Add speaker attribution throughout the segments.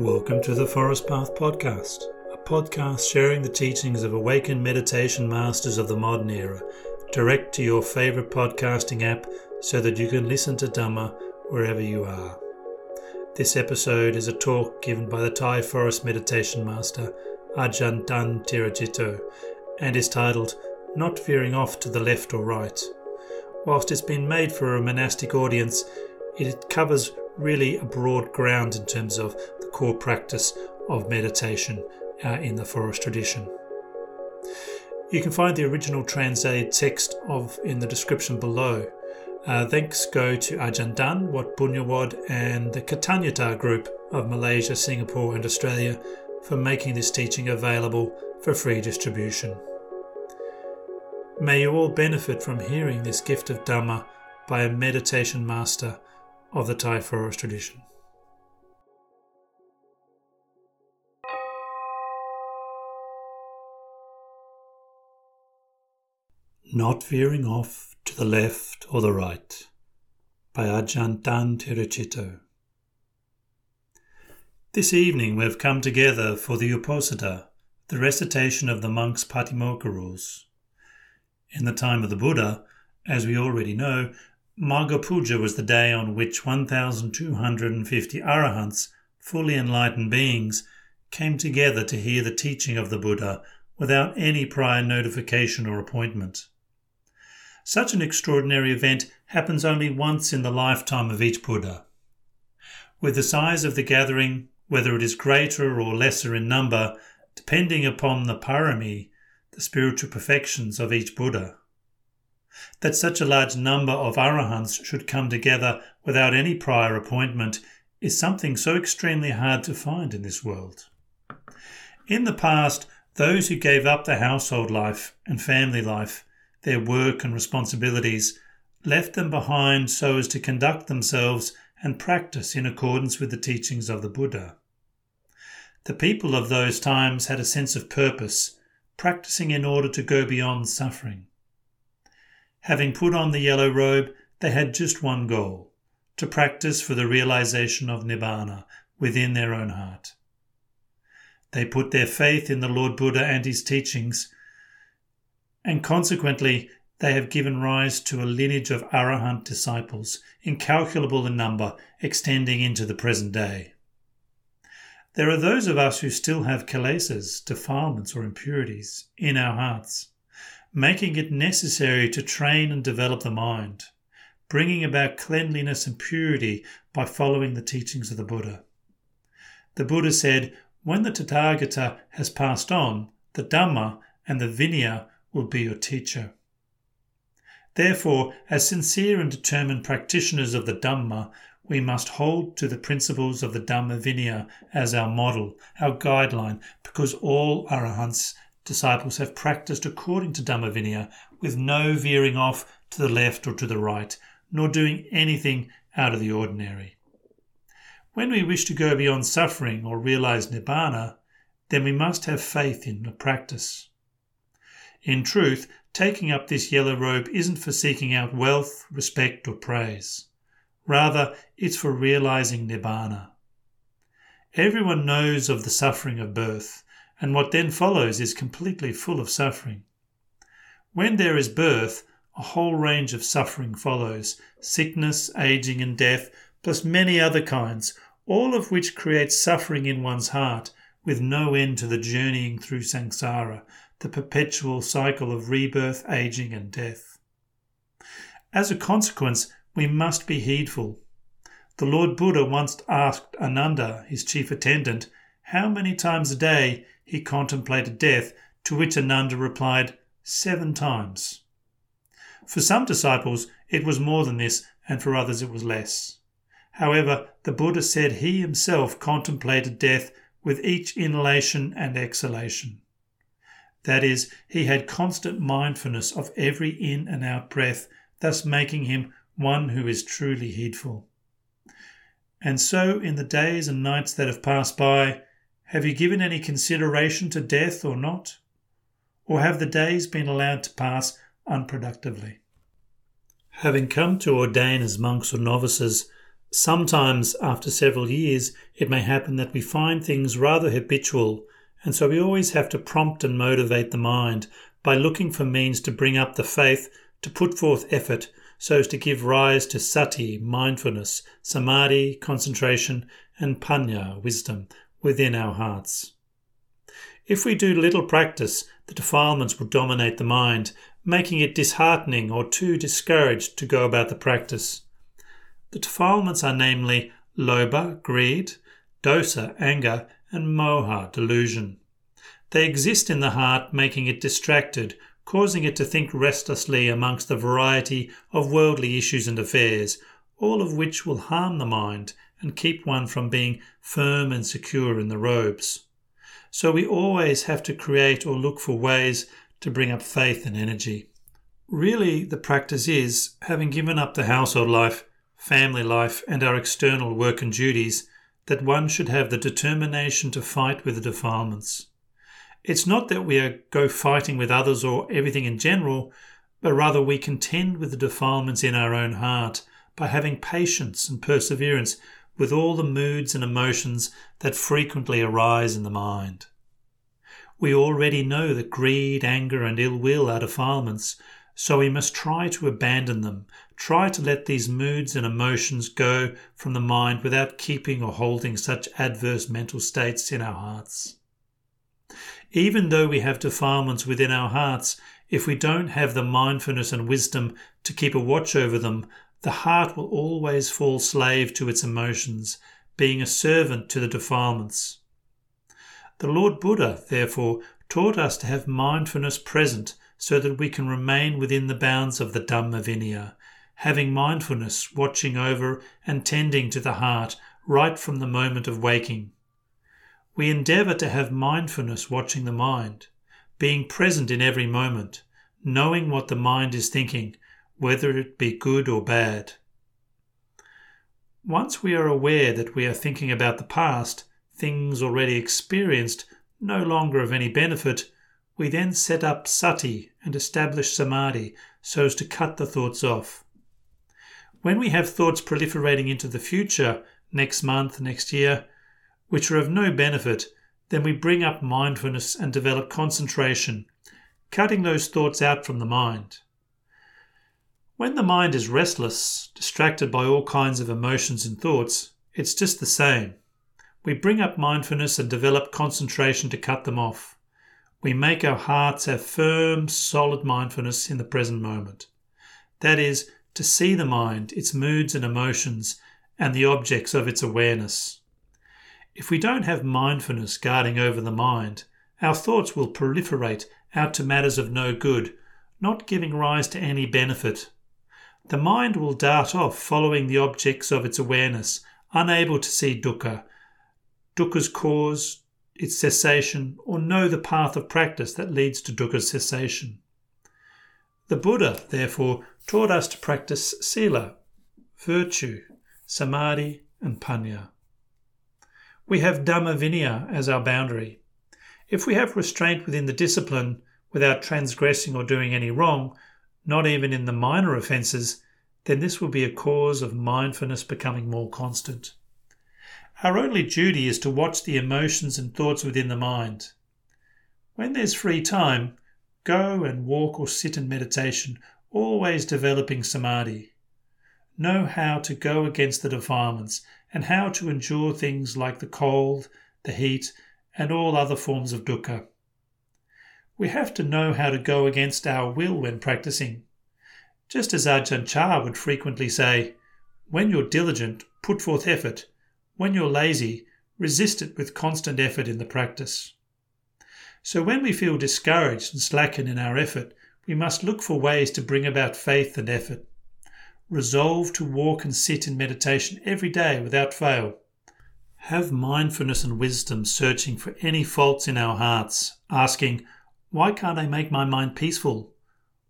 Speaker 1: Welcome to the Forest Path Podcast, a podcast sharing the teachings of awakened meditation masters of the modern era, direct to your favorite podcasting app so that you can listen to Dhamma wherever you are. This episode is a talk given by the Thai forest meditation master Ajahn Dtun Thiracitto and is titled Not Veering Off to the Left or Right. Whilst it's been made for a monastic audience, it covers really a broad ground in terms of the core practice of meditation uh, in the forest tradition. You can find the original translated text of in the description below. Uh, thanks go to Ajahn Dtun, Wat Boonyawad, and the Katanyuta group of Malaysia, Singapore, and Australia for making this teaching available for free distribution. May you all benefit from hearing this gift of Dhamma by a meditation master of the Thai forest tradition. Not Veering Off to the Left or the Right by Ajahn Dtun Thiracitto. This evening we have come together for the Uposatha, the recitation of the monks' Patimokkha rules. In the time of the Buddha, as we already know, Magha Puja was the day on which 1,250 arahants, fully enlightened beings, came together to hear the teaching of the Buddha without any prior notification or appointment. Such an extraordinary event happens only once in the lifetime of each Buddha. With the size of the gathering, whether it is greater or lesser in number, depending upon the parami, the spiritual perfections of each Buddha. That such a large number of arahants should come together without any prior appointment is something so extremely hard to find in this world. In the past, those who gave up the household life and family life, their work and responsibilities, left them behind so as to conduct themselves and practice in accordance with the teachings of the Buddha. The people of those times had a sense of purpose, practicing in order to go beyond suffering. Having put on the yellow robe, they had just one goal to practice for the realization of Nibbana within their own heart. They put their faith in the Lord Buddha and his teachings, and consequently, they have given rise to a lineage of Arahant disciples, incalculable in number, extending into the present day. There are those of us who still have kilesas, defilements, or impurities in our hearts making it necessary to train and develop the mind, bringing about cleanliness and purity by following the teachings of the Buddha. The Buddha said, When the Tathagata has passed on, the Dhamma and the Vinaya will be your teacher. Therefore, as sincere and determined practitioners of the Dhamma, we must hold to the principles of the Dhamma Vinaya as our model, our guideline, because all arahants disciples have practiced according to Dhamma Vinaya with no veering off to the left or to the right, nor doing anything out of the ordinary. When we wish to go beyond suffering or realize Nibbana, then we must have faith in the practice. In truth, taking up this yellow robe isn't for seeking out wealth, respect, or praise. Rather, it's for realizing Nibbana. Everyone knows of the suffering of birth, and what then follows is completely full of suffering. When there is birth, a whole range of suffering follows sickness, aging, and death, plus many other kinds, all of which create suffering in one's heart, with no end to the journeying through samsara, the perpetual cycle of rebirth, aging, and death. As a consequence, we must be heedful. The Lord Buddha once asked Ananda, his chief attendant, how many times a day he contemplated death, to which Ananda replied, Seven times. For some disciples, it was more than this, and for others, it was less. However, the Buddha said he himself contemplated death with each inhalation and exhalation. That is, he had constant mindfulness of every in and out breath, thus making him one who is truly heedful. And so, in the days and nights that have passed by, have you given any consideration to death or not? Or have the days been allowed to pass unproductively? Having come to ordain as monks or novices, Sometimes, after several years, it may happen that we find things rather habitual, and so we always have to prompt and motivate the mind by looking for means to bring up the faith, to put forth effort, so as to give rise to sati, mindfulness, samadhi, concentration, and panya, wisdom, within our hearts. If we do little practice, the defilements will dominate the mind, making it disheartening or too discouraged to go about the practice. The defilements are namely lobha, greed, dosa, anger, and moha, delusion. They exist in the heart, making it distracted, causing it to think restlessly amongst the variety of worldly issues and affairs, all of which will harm the mind and keep one from being firm and secure in the robes. So we always have to create or look for ways to bring up faith and energy. Really, the practice is, having given up the household life, family life, and our external work and duties, that one should have the determination to fight with the defilements. It's not that we are go fighting with others or everything in general, but rather we contend with the defilements in our own heart by having patience and perseverance with all the moods and emotions that frequently arise in the mind. We already know that greed, anger, and ill will are defilements, so we must try to abandon them, try to let these moods and emotions go from the mind without keeping or holding such adverse mental states in our hearts. Even though we have defilements within our hearts, if we don't have the mindfulness and wisdom to keep a watch over them, the heart will always fall slave to its emotions, being a servant to the defilements. The Lord Buddha, therefore, taught us to have mindfulness present so that we can remain within the bounds of the Dhamma Vinaya, having mindfulness, watching over and tending to the heart right from the moment of waking. We endeavour to have mindfulness watching the mind, being present in every moment, knowing what the mind is thinking, whether it be good or bad. Once we are aware that we are thinking about the past, things already experienced, no longer of any benefit, we then set up sati and establish samadhi so as to cut the thoughts off. When we have thoughts proliferating into the future, next month, next year, which are of no benefit, then we bring up mindfulness and develop concentration, cutting those thoughts out from the mind. When the mind is restless, distracted by all kinds of emotions and thoughts, it's just the same. We bring up mindfulness and develop concentration to cut them off we make our hearts have firm, solid mindfulness in the present moment. That is, to see the mind, its moods and emotions, and the objects of its awareness. If we don't have mindfulness guarding over the mind, our thoughts will proliferate out to matters of no good, not giving rise to any benefit. The mind will dart off following the objects of its awareness, unable to see dukkha, dukkha's cause, its cessation, or know the path of practice that leads to dukkha's cessation. The Buddha, therefore, taught us to practice sila, virtue, samadhi, and panya. We have Dhamma Vinaya as our boundary. If we have restraint within the discipline without transgressing or doing any wrong, not even in the minor offences, then this will be a cause of mindfulness becoming more constant. Our only duty is to watch the emotions and thoughts within the mind. When there's free time, go and walk or sit in meditation, always developing samadhi. Know how to go against the defilements and how to endure things like the cold, the heat, and all other forms of dukkha. We have to know how to go against our will when practicing. Just as Ajahn Chah would frequently say, When you're diligent, put forth effort, when you're lazy, resist it with constant effort in the practice. So when we feel discouraged and slacken in our effort, we must look for ways to bring about faith and effort. Resolve to walk and sit in meditation every day without fail. Have mindfulness and wisdom searching for any faults in our hearts, asking, Why can't I make my mind peaceful?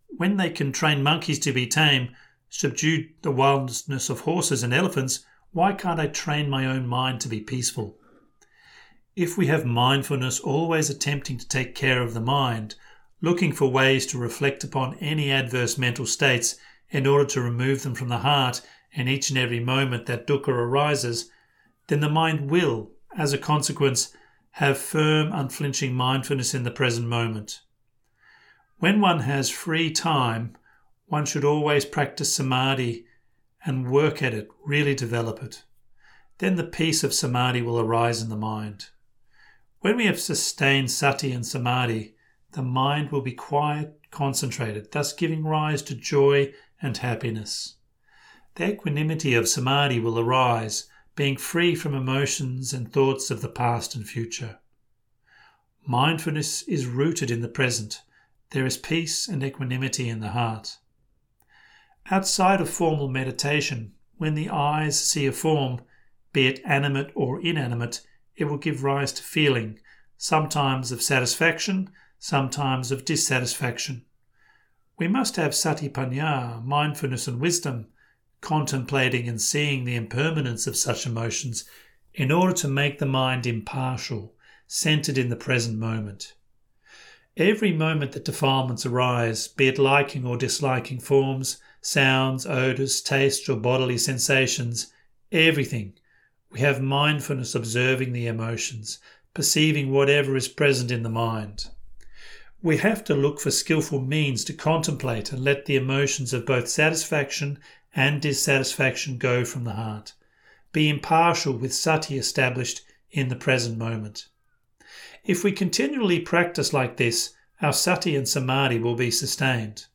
Speaker 1: When they can train monkeys to be tame, subdue the wildness of horses and elephants, why can't I train my own mind to be peaceful? If we have mindfulness always attempting to take care of the mind, looking for ways to reflect upon any adverse mental states in order to remove them from the heart in each and every moment that dukkha arises, then the mind will, as a consequence, have firm, unflinching mindfulness in the present moment. When one has free time, one should always practice samadhi and work at it, really develop it. Then the peace of samadhi will arise in the mind. When we have sustained sati and samadhi, the mind will be quiet, concentrated, thus giving rise to joy and happiness. The equanimity of samadhi will arise, being free from emotions and thoughts of the past and future. Mindfulness is rooted in the present. There is peace and equanimity in the heart. Outside of formal meditation, when the eyes see a form, be it animate or inanimate, it will give rise to feeling, sometimes of satisfaction, sometimes of dissatisfaction. We must have satipanya, mindfulness and wisdom, contemplating and seeing the impermanence of such emotions in order to make the mind impartial, centered in the present moment. Every moment that defilements arise, be it liking or disliking forms, sounds, odours, tastes, or bodily sensations, everything, we have mindfulness observing the emotions, perceiving whatever is present in the mind. We have to look for skillful means to contemplate and let the emotions of both satisfaction and dissatisfaction go from the heart. Be impartial with sati established in the present moment. If we continually practice like this, our sati and samadhi will be sustained.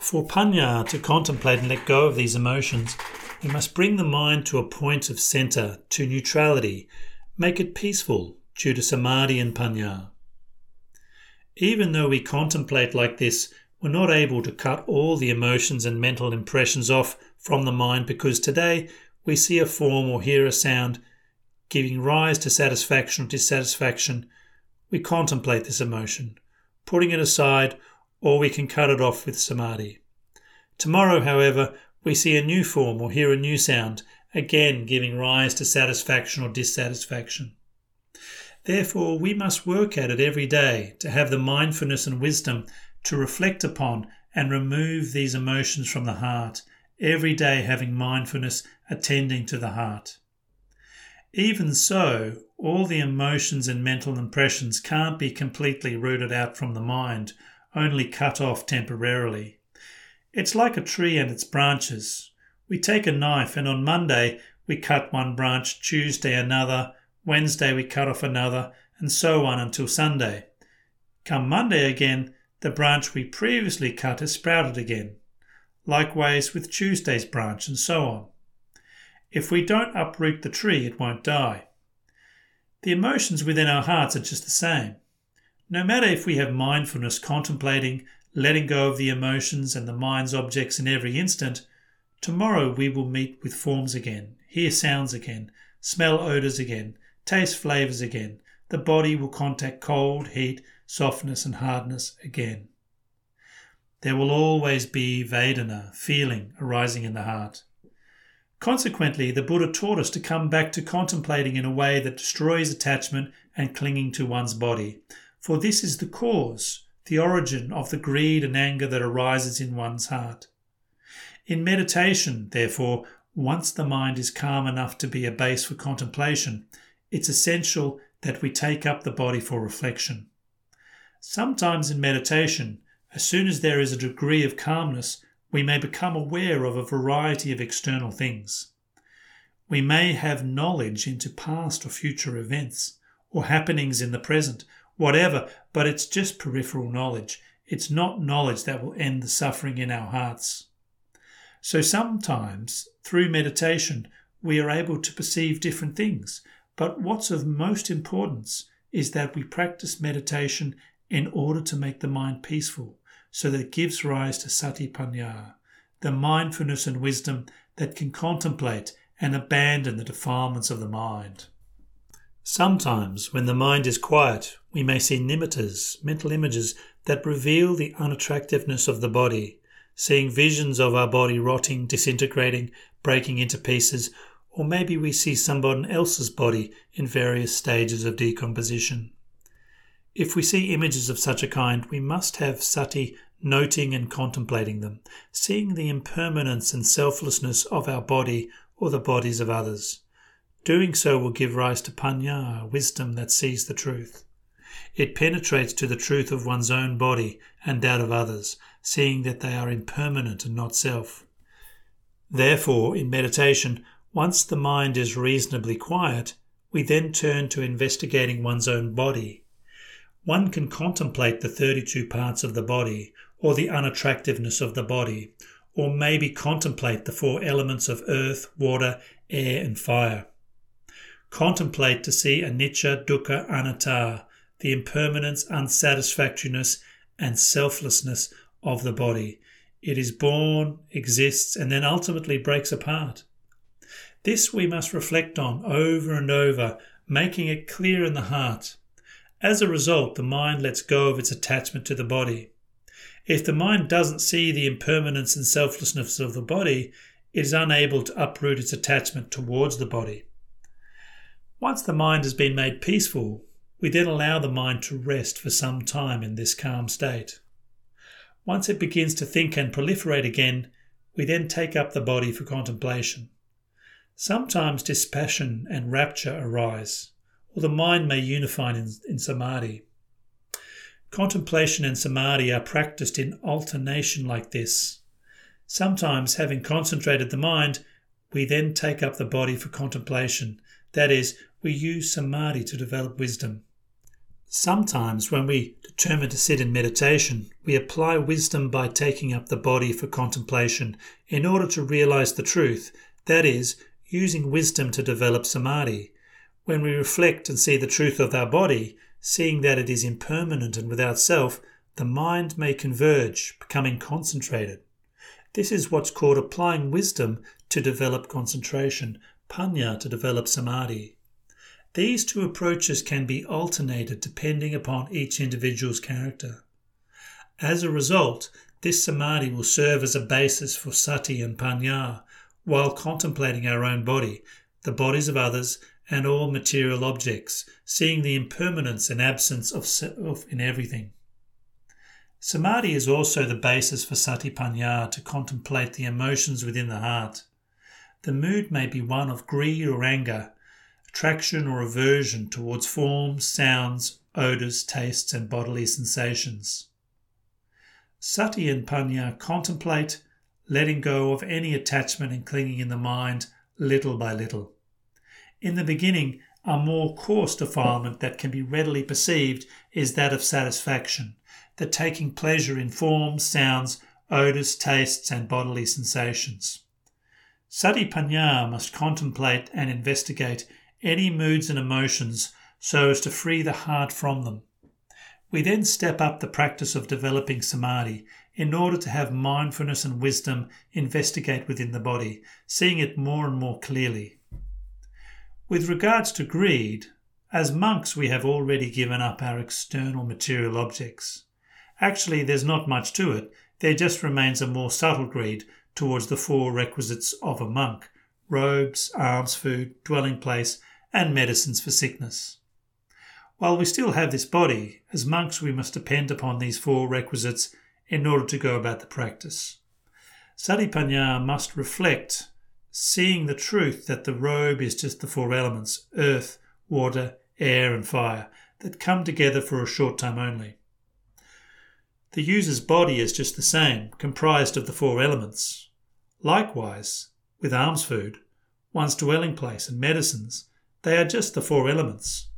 Speaker 1: For panya to contemplate and let go of these emotions, we must bring the mind to a point of center, to neutrality, make it peaceful due to samadhi and panya. Even though we contemplate like this, we're not able to cut all the emotions and mental impressions off from the mind because today we see a form or hear a sound giving rise to satisfaction or dissatisfaction. We contemplate this emotion, putting it aside, or we can cut it off with samadhi. Tomorrow, however, we see a new form or hear a new sound, again giving rise to satisfaction or dissatisfaction. Therefore, we must work at it every day to have the mindfulness and wisdom to reflect upon and remove these emotions from the heart, every day having mindfulness attending to the heart. Even so, all the emotions and mental impressions can't be completely rooted out from the mind, only cut off temporarily. It's like a tree and its branches. We take a knife and on Monday we cut one branch, Tuesday another, Wednesday we cut off another, and so on until Sunday. Come Monday again, the branch we previously cut has sprouted again. Likewise with Tuesday's branch, and so on. If we don't uproot the tree, it won't die. The emotions within our hearts are just the same. No matter if we have mindfulness contemplating, letting go of the emotions and the mind's objects in every instant, tomorrow we will meet with forms again, hear sounds again, smell odours again, taste flavours again. The body will contact cold, heat, softness, and hardness again. There will always be Vedana, feeling, arising in the heart. Consequently, the Buddha taught us to come back to contemplating in a way that destroys attachment and clinging to one's body, for this is the cause, the origin of the greed and anger that arises in one's heart. In meditation, therefore, once the mind is calm enough to be a base for contemplation, it's essential that we take up the body for reflection. Sometimes in meditation, as soon as there is a degree of calmness, we may become aware of a variety of external things. We may have knowledge into past or future events, or happenings in the present, whatever, but it's just peripheral knowledge. It's not knowledge that will end the suffering in our hearts. So sometimes, through meditation, we are able to perceive different things, but what's of most importance is that we practice meditation in order to make the mind peaceful, so that it gives rise to satipanya, the mindfulness and wisdom that can contemplate and abandon the defilements of the mind. Sometimes, when the mind is quiet, we may see nimittas, mental images, that reveal the unattractiveness of the body, seeing visions of our body rotting, disintegrating, breaking into pieces, or maybe we see someone else's body in various stages of decomposition. If we see images of such a kind, we must have sati noting and contemplating them, seeing the impermanence and selflessness of our body or the bodies of others. Doing so will give rise to panya, wisdom that sees the truth. It penetrates to the truth of one's own body and that of others, seeing that they are impermanent and not self. Therefore, in meditation, once the mind is reasonably quiet, we then turn to investigating one's own body. One can contemplate the 32 parts of the body, or the unattractiveness of the body, or maybe contemplate the four elements of earth, water, air, and fire. Contemplate to see anicca, dukkha, anatta, the impermanence, unsatisfactoriness, and selflessness of the body. It is born, exists, and then ultimately breaks apart. This we must reflect on over and over, making it clear in the heart. As a result, the mind lets go of its attachment to the body. If the mind doesn't see the impermanence and selflessness of the body, it is unable to uproot its attachment towards the body. Once the mind has been made peaceful, we then allow the mind to rest for some time in this calm state. Once it begins to think and proliferate again, we then take up the body for contemplation. Sometimes dispassion and rapture arise, or the mind may unify in, in samadhi. Contemplation and samadhi are practiced in alternation like this. Sometimes, having concentrated the mind, we then take up the body for contemplation. That is, we use samadhi to develop wisdom. Sometimes, when we determine to sit in meditation, we apply wisdom by taking up the body for contemplation in order to realize the truth, that is, using wisdom to develop samadhi. When we reflect and see the truth of our body, seeing that it is impermanent and without self, the mind may converge, becoming concentrated. This is what's called applying wisdom to develop concentration, panya to develop samadhi. These two approaches can be alternated depending upon each individual's character. As a result, this samadhi will serve as a basis for sati and panya, while contemplating our own body, the bodies of others, and all material objects, seeing the impermanence and absence of self in everything. Samadhi is also the basis for satipanya to contemplate the emotions within the heart. The mood may be one of greed or anger, attraction or aversion towards forms, sounds, odours, tastes, and bodily sensations. Sati and Panya contemplate letting go of any attachment and clinging in the mind little by little. In the beginning, a more coarse defilement that can be readily perceived is that of satisfaction, the taking pleasure in forms, sounds, odours, tastes, and bodily sensations. Satipanya must contemplate and investigate any moods and emotions so as to free the heart from them. We then step up the practice of developing samadhi in order to have mindfulness and wisdom investigate within the body, seeing it more and more clearly. With regards to greed, as monks we have already given up our external material objects. Actually, there's not much to it, there just remains a more subtle greed towards the four requisites of a monk robes, alms food, dwelling place, and medicines for sickness. While we still have this body, as monks we must depend upon these four requisites in order to go about the practice. Satipanya must reflect, seeing the truth that the robe is just the four elements earth, water, air, and fire that come together for a short time only. The user's body is just the same, comprised of the four elements. Likewise, with alms food, one's dwelling place, and medicines, they are just the four elements.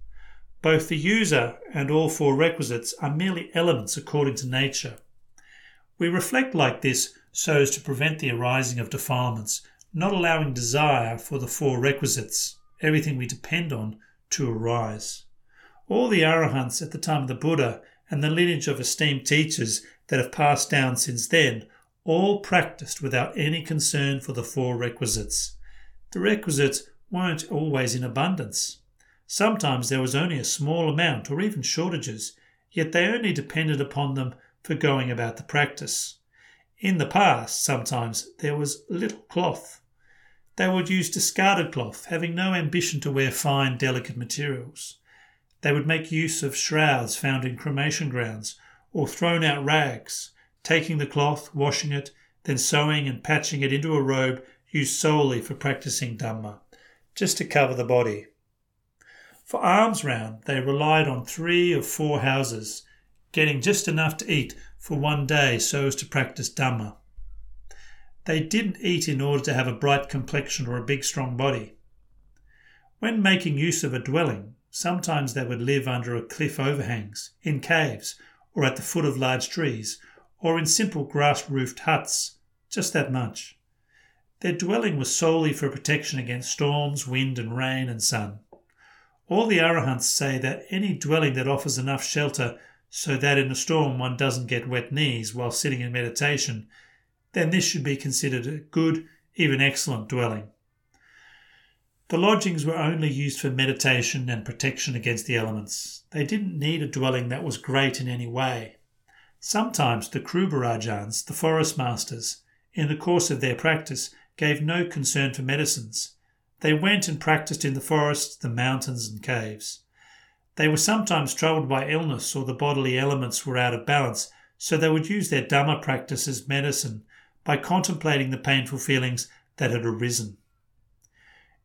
Speaker 1: Both the user and all four requisites are merely elements according to nature. We reflect like this so as to prevent the arising of defilements, not allowing desire for the four requisites, everything we depend on, to arise. All the Arahants at the time of the Buddha and the lineage of esteemed teachers that have passed down since then all practiced without any concern for the four requisites. The requisites weren't always in abundance. Sometimes there was only a small amount or even shortages, yet they only depended upon them for going about the practice. In the past, sometimes there was little cloth. They would use discarded cloth, having no ambition to wear fine, delicate materials. They would make use of shrouds found in cremation grounds or thrown out rags, taking the cloth, washing it, then sewing and patching it into a robe used solely for practicing Dhamma, just to cover the body. For alms round, they relied on three or four houses, getting just enough to eat for one day so as to practice Dhamma. They didn't eat in order to have a bright complexion or a big strong body. When making use of a dwelling, sometimes they would live under a cliff overhangs, in caves, or at the foot of large trees, or in simple grass roofed huts, just that much. Their dwelling was solely for protection against storms, wind, and rain and sun. All the Arahants say that any dwelling that offers enough shelter so that in a storm one doesn't get wet knees while sitting in meditation, then this should be considered a good, even excellent dwelling. The lodgings were only used for meditation and protection against the elements. They didn't need a dwelling that was great in any way. Sometimes the Kruba Ajahns, the forest masters, in the course of their practice, gave no concern for medicines. They went and practiced in the forests, the mountains, and caves. They were sometimes troubled by illness or the bodily elements were out of balance, so they would use their Dhamma practice as medicine by contemplating the painful feelings that had arisen.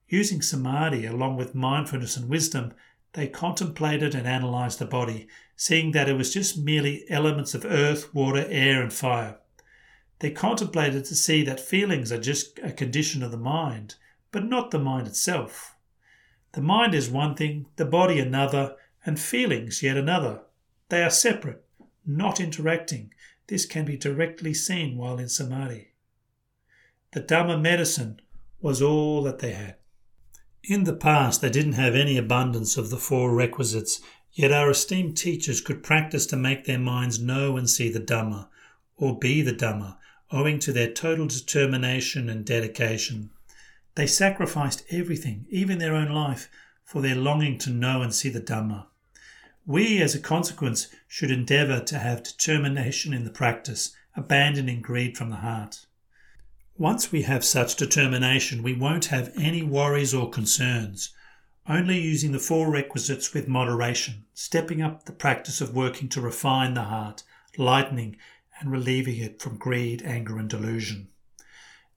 Speaker 1: Using samadhi along with mindfulness and wisdom, they contemplated and analysed the body, seeing that it was just merely elements of earth, water, air, and fire. They contemplated to see that feelings are just a condition of the mind, but not the mind itself. The mind is one thing, the body another, and feelings yet another. They are separate, not interacting. This can be directly seen while in samadhi. The Dhamma medicine was all that they had. In the past, they didn't have any abundance of the four requisites, yet our esteemed teachers could practice to make their minds know and see the Dhamma, or be the Dhamma, owing to their total determination and dedication. They sacrificed everything, even their own life, for their longing to know and see the Dhamma. We, as a consequence, should endeavour to have determination in the practice, abandoning greed from the heart. Once we have such determination, we won't have any worries or concerns, only using the four requisites with moderation, stepping up the practice of working to refine the heart, lightening and relieving it from greed, anger, and delusion.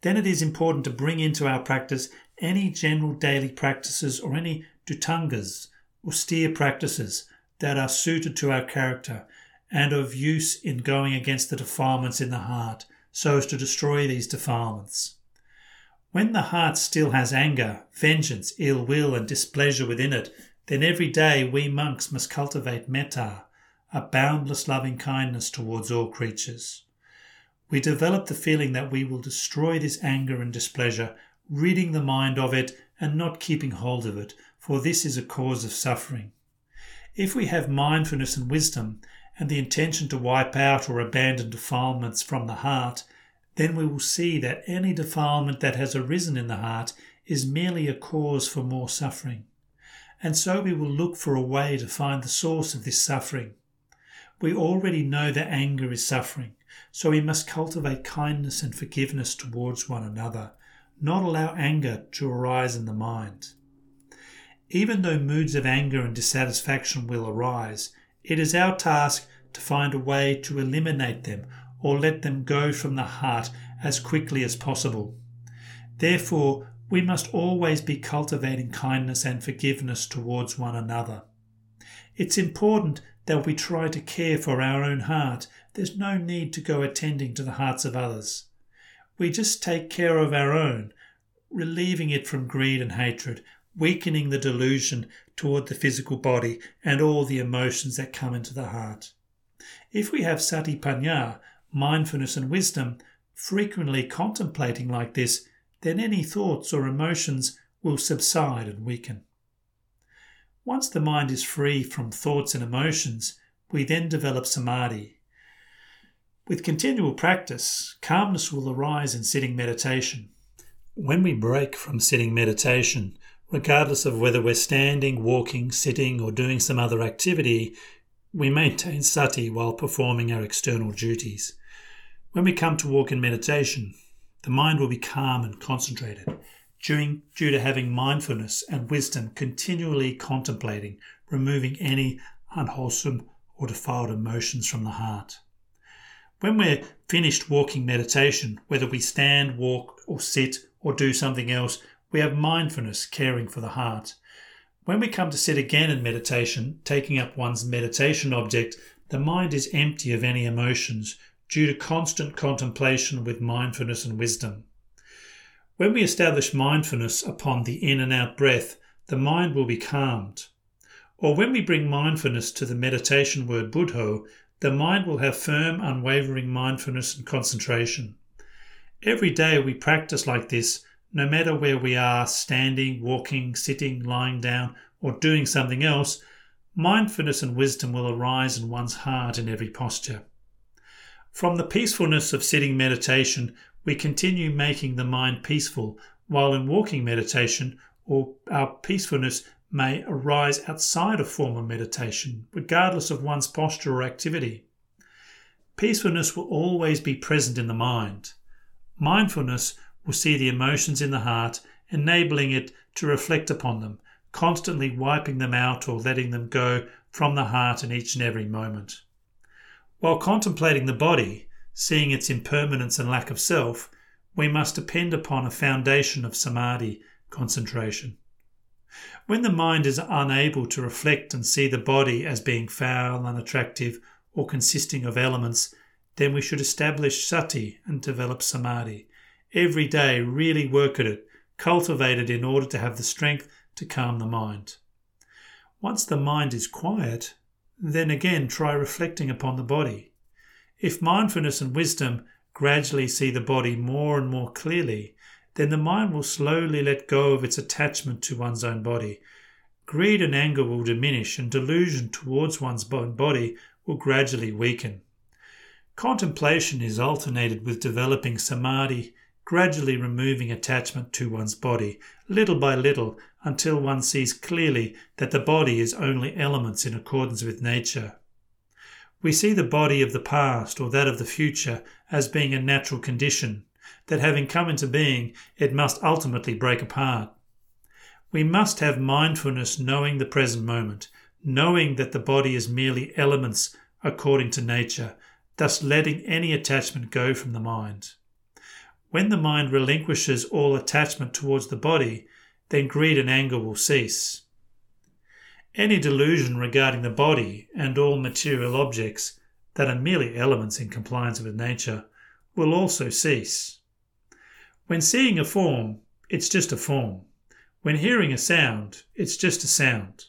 Speaker 1: Then it is important to bring into our practice any general daily practices or any dhutangas, austere practices that are suited to our character and of use in going against the defilements in the heart so as to destroy these defilements. When the heart still has anger, vengeance, ill will, and displeasure within it, then every day we monks must cultivate metta, a boundless loving kindness towards all creatures. We develop the feeling that we will destroy this anger and displeasure, ridding the mind of it and not keeping hold of it, for this is a cause of suffering. If we have mindfulness and wisdom, and the intention to wipe out or abandon defilements from the heart, then we will see that any defilement that has arisen in the heart is merely a cause for more suffering. And so we will look for a way to find the source of this suffering. We already know that anger is suffering, so we must cultivate kindness and forgiveness towards one another, not allow anger to arise in the mind. Even though moods of anger and dissatisfaction will arise, it is our task to find a way to eliminate them or let them go from the heart as quickly as possible. Therefore, we must always be cultivating kindness and forgiveness towards one another. It's important that we try to care for our own heart. There's no need to go attending to the hearts of others. We just take care of our own, relieving it from greed and hatred, weakening the delusion toward the physical body and all the emotions that come into the heart. If we have satipanya, mindfulness and wisdom, frequently contemplating like this, then any thoughts or emotions will subside and weaken. Once the mind is free from thoughts and emotions, we then develop samadhi. With continual practice, calmness will arise in sitting meditation. When we break from sitting meditation, regardless of whether we're standing, walking, sitting, or doing some other activity, we maintain sati while performing our external duties. When we come to walk in meditation, the mind will be calm and concentrated due, due to having mindfulness and wisdom continually contemplating, removing any unwholesome or defiled emotions from the heart. When we're finished walking meditation, whether we stand, walk, or sit, or do something else, we have mindfulness caring for the heart. When we come to sit again in meditation, taking up one's meditation object, the mind is empty of any emotions due to constant contemplation with mindfulness and wisdom. When we establish mindfulness upon the in and out breath, the mind will be calmed. Or when we bring mindfulness to the meditation word Buddho, the mind will have firm, unwavering mindfulness and concentration. Every day we practice like this, no matter where we are standing, walking, sitting, lying down, or doing something else, mindfulness and wisdom will arise in one's heart in every posture. From the peacefulness of sitting meditation, we continue making the mind peaceful, while in walking meditation, or our peacefulness may arise outside of formal meditation, regardless of one's posture or activity. Peacefulness will always be present in the mind. Mindfulness will see the emotions in the heart, enabling it to reflect upon them, constantly wiping them out or letting them go from the heart in each and every moment. While contemplating the body, seeing its impermanence and lack of self, we must depend upon a foundation of samadhi, concentration. When the mind is unable to reflect and see the body as being foul, unattractive, or consisting of elements, then we should establish sati and develop samadhi, every day really work at it, cultivate it in order to have the strength to calm the mind. Once the mind is quiet, then again try reflecting upon the body. If mindfulness and wisdom gradually see the body more and more clearly, then the mind will slowly let go of its attachment to one's own body. Greed and anger will diminish, and delusion towards one's own body will gradually weaken. Contemplation is alternated with developing samadhi gradually removing attachment to one's body, little by little, until one sees clearly that the body is only elements in accordance with nature. We see the body of the past or that of the future as being a natural condition, that having come into being, it must ultimately break apart. We must have mindfulness knowing the present moment, knowing that the body is merely elements according to nature, thus letting any attachment go from the mind. When the mind relinquishes all attachment towards the body, then greed and anger will cease. Any delusion regarding the body and all material objects that are merely elements in compliance with nature will also cease. When seeing a form, it's just a form. When hearing a sound, it's just a sound.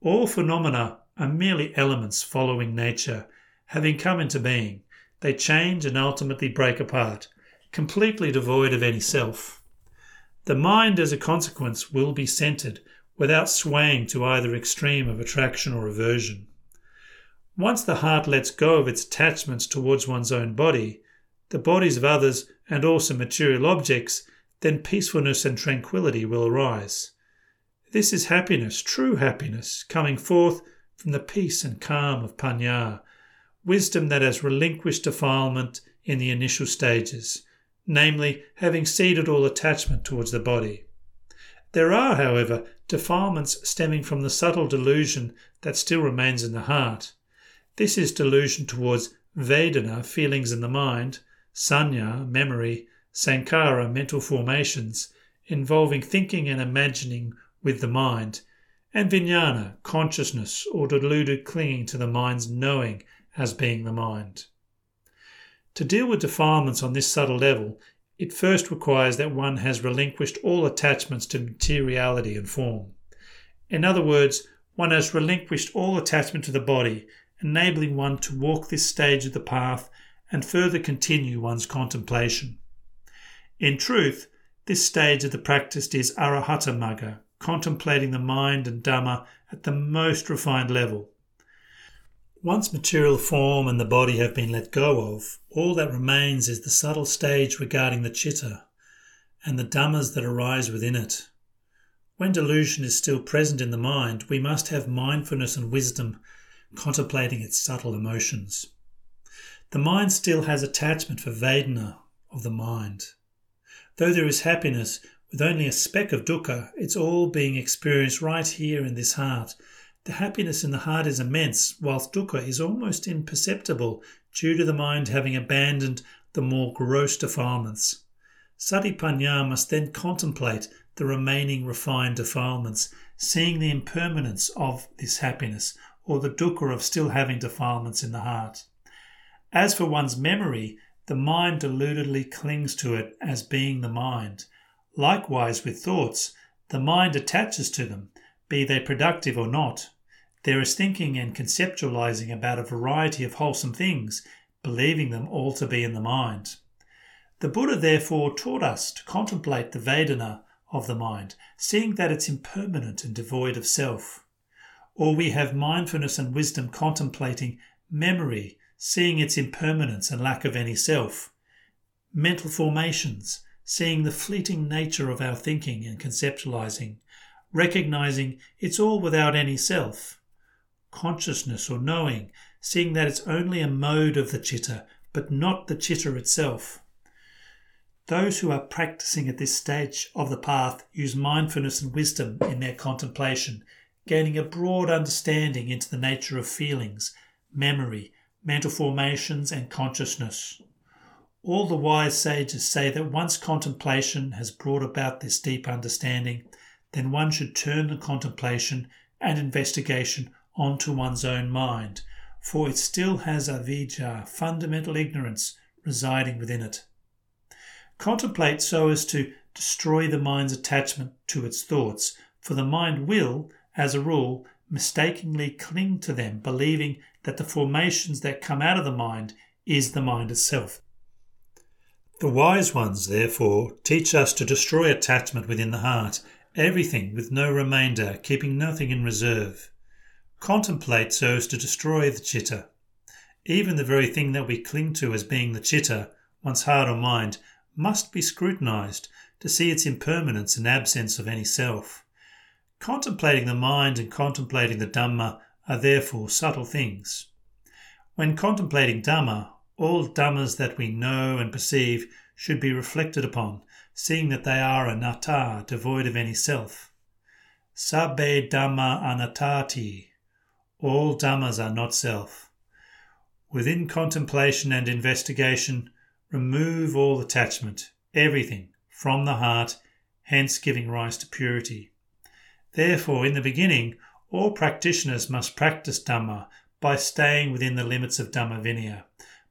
Speaker 1: All phenomena are merely elements following nature, having come into being. They change and ultimately break apart completely devoid of any self. The mind, as a consequence, will be centered without swaying to either extreme of attraction or aversion. Once the heart lets go of its attachments towards one's own body, the bodies of others, and also material objects, then peacefulness and tranquility will arise. This is happiness, true happiness, coming forth from the peace and calm of panya, wisdom that has relinquished defilement in the initial stages, namely, having ceded all attachment towards the body. There are, however, defilements stemming from the subtle delusion that still remains in the heart. This is delusion towards Vedana, feelings in the mind, Sanya, memory, Sankhara, mental formations, involving thinking and imagining with the mind, and Vijnana, consciousness or deluded clinging to the mind's knowing as being the mind. To deal with defilements on this subtle level, it first requires that one has relinquished all attachments to materiality and form. In other words, one has relinquished all attachment to the body, enabling one to walk this stage of the path and further continue one's contemplation. In truth, this stage of the practice is Arahatta Magga, contemplating the mind and Dhamma at the most refined level. Once material form and the body have been let go of, all that remains is the subtle stage regarding the chitta and the dhammas that arise within it. When delusion is still present in the mind, we must have mindfulness and wisdom contemplating its subtle emotions. The mind still has attachment for Vedana of the mind. Though there is happiness with only a speck of dukkha, it's all being experienced right here in this heart The happiness in the heart is immense, whilst dukkha is almost imperceptible due to the mind having abandoned the more gross defilements. Satipanya must then contemplate the remaining refined defilements, seeing the impermanence of this happiness or the dukkha of still having defilements in the heart. As for one's memory, the mind deludedly clings to it as being the mind. Likewise with thoughts, the mind attaches to them, be they productive or not. There is thinking and conceptualizing about a variety of wholesome things, believing them all to be in the mind. The Buddha therefore taught us to contemplate the Vedana of the mind, seeing that it's impermanent and devoid of self. Or we have mindfulness and wisdom contemplating memory, seeing its impermanence and lack of any self. Mental formations, seeing the fleeting nature of our thinking and conceptualizing, recognizing it's all without any self. Consciousness or knowing, seeing that it's only a mode of the chitta, but not the chitta itself. Those who are practicing at this stage of the path use mindfulness and wisdom in their contemplation, gaining a broad understanding into the nature of feelings, memory, mental formations, and consciousness. All the wise sages say that once contemplation has brought about this deep understanding, then one should turn the contemplation and investigation onto one's own mind, for it still has avijja, fundamental ignorance, residing within it. Contemplate so as to destroy the mind's attachment to its thoughts, for the mind will, as a rule, mistakenly cling to them, believing that the formations that come out of the mind is the mind itself. The wise ones, therefore, teach us to destroy attachment within the heart, everything with no remainder, keeping nothing in reserve. Contemplate so as to destroy the chitta. Even the very thing that we cling to as being the chitta, one's heart or mind, must be scrutinized to see its impermanence and absence of any self. Contemplating the mind and contemplating the Dhamma are therefore subtle things. When contemplating Dhamma, all Dhammas that we know and perceive should be reflected upon, seeing that they are anatta, devoid of any self. Sabbe Dhamma anattati. All Dhammas are not self. Within contemplation and investigation, Remove all attachment, everything, from the heart, hence giving rise to purity. Therefore, in the beginning, all practitioners must practice Dhamma by staying within the limits of Dhamma Vinaya,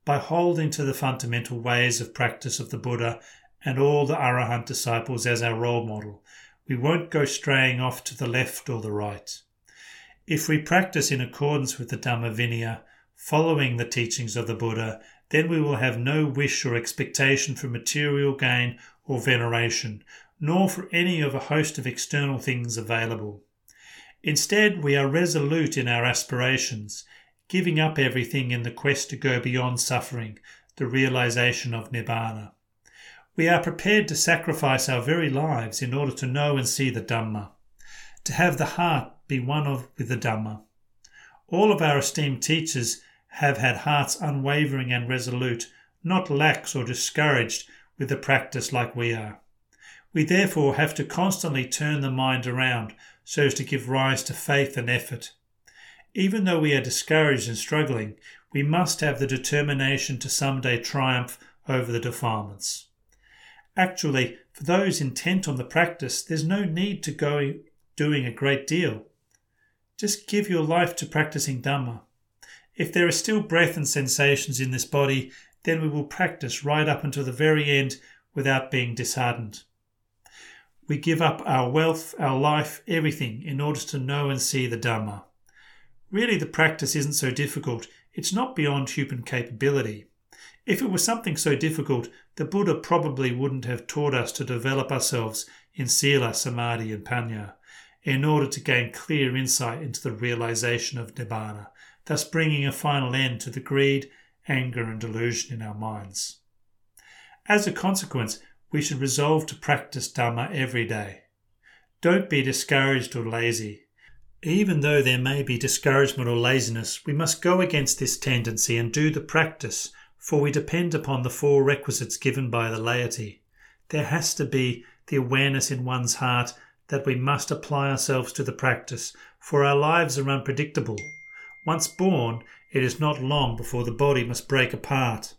Speaker 1: by holding to the fundamental ways of practice of the Buddha and all the Arahant disciples as our role model. We won't go straying off to the left or the right. If we practice in accordance with the Dhamma Vinaya, following the teachings of the Buddha then we will have no wish or expectation for material gain or veneration, nor for any of a host of external things available. Instead, we are resolute in our aspirations, giving up everything in the quest to go beyond suffering, the realization of Nibbana. We are prepared to sacrifice our very lives in order to know and see the Dhamma, to have the heart be one of with the Dhamma. All of our esteemed teachers have had hearts unwavering and resolute, not lax or discouraged with the practice like we are. We therefore have to constantly turn the mind around so as to give rise to faith and effort. Even though we are discouraged and struggling, we must have the determination to some day triumph over the defilements. Actually, for those intent on the practice, there's no need to go doing a great deal. Just give your life to practicing Dhamma. If there are still breath and sensations in this body, then we will practice right up until the very end without being disheartened. We give up our wealth, our life, everything in order to know and see the Dhamma. Really, the practice isn't so difficult. It's not beyond human capability. If it was something so difficult, the Buddha probably wouldn't have taught us to develop ourselves in Sila, Samadhi, and Panya in order to gain clear insight into the realization of Nibbana thus bringing a final end to the greed, anger, and delusion in our minds. As a consequence, we should resolve to practice Dhamma every day. Don't be discouraged or lazy. Even though there may be discouragement or laziness, we must go against this tendency and do the practice, for we depend upon the four requisites given by the laity. There has to be the awareness in one's heart that we must apply ourselves to the practice, for our lives are unpredictable. Once born, it is not long before the body must break apart.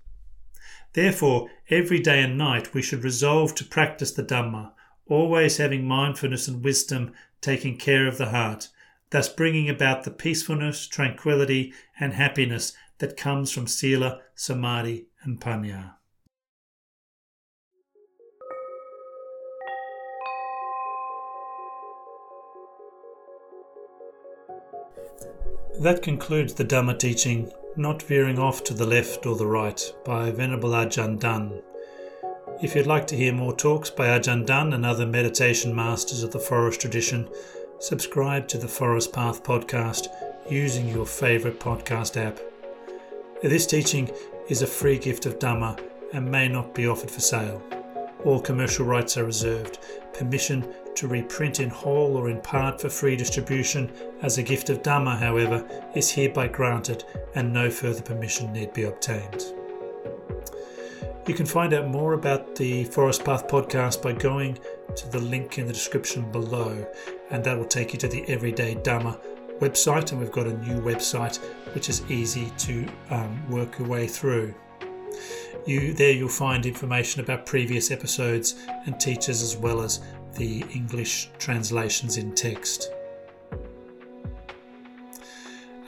Speaker 1: Therefore, every day and night we should resolve to practice the Dhamma, always having mindfulness and wisdom taking care of the heart, thus bringing about the peacefulness, tranquility, and happiness that comes from Sila, Samadhi, and Panya. That concludes the Dhamma teaching, Not Veering Off to the Left or the Right, by Venerable Ajahn Dtun. If you'd like to hear more talks by Ajahn Dtun and other meditation masters of the forest tradition, subscribe to the Forest Path podcast using your favourite podcast app. This teaching is a free gift of Dhamma and may not be offered for sale. All commercial rights are reserved. Permission to reprint in whole or in part for free distribution as a gift of Dhamma, however, is hereby granted and no further permission need be obtained. You can find out more about the Forest Path podcast by going to the link in the description below, and that will take you to the Everyday Dhamma website. And we've got a new website which is easy to um, work your way through. You there you'll find information about previous episodes and teachers as well as the English translations in text.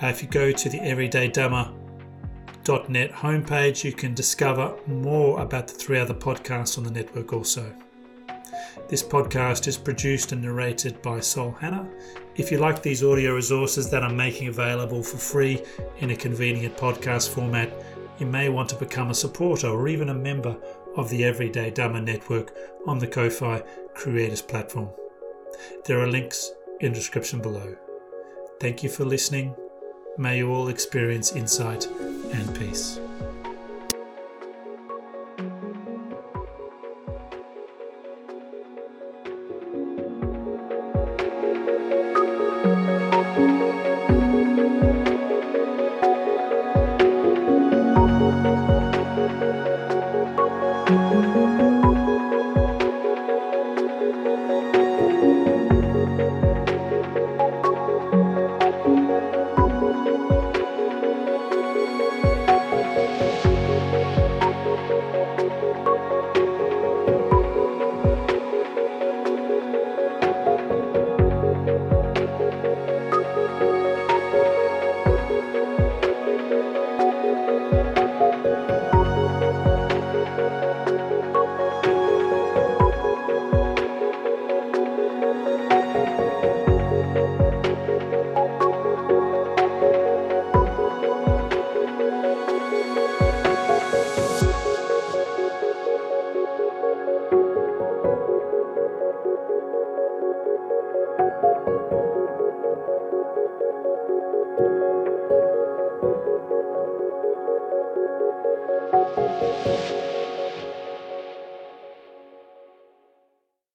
Speaker 1: Uh, if you go to the Everyday Dhamma homepage, you can discover more about the three other podcasts on the network also. This podcast is produced and narrated by Sol Hannah. If you like these audio resources that I'm making available for free in a convenient podcast format, you may want to become a supporter or even a member of the Everyday Dhamma Network on the Ko-Fi Creators platform. There are links in the description below. Thank you for listening. May you all experience insight and peace. you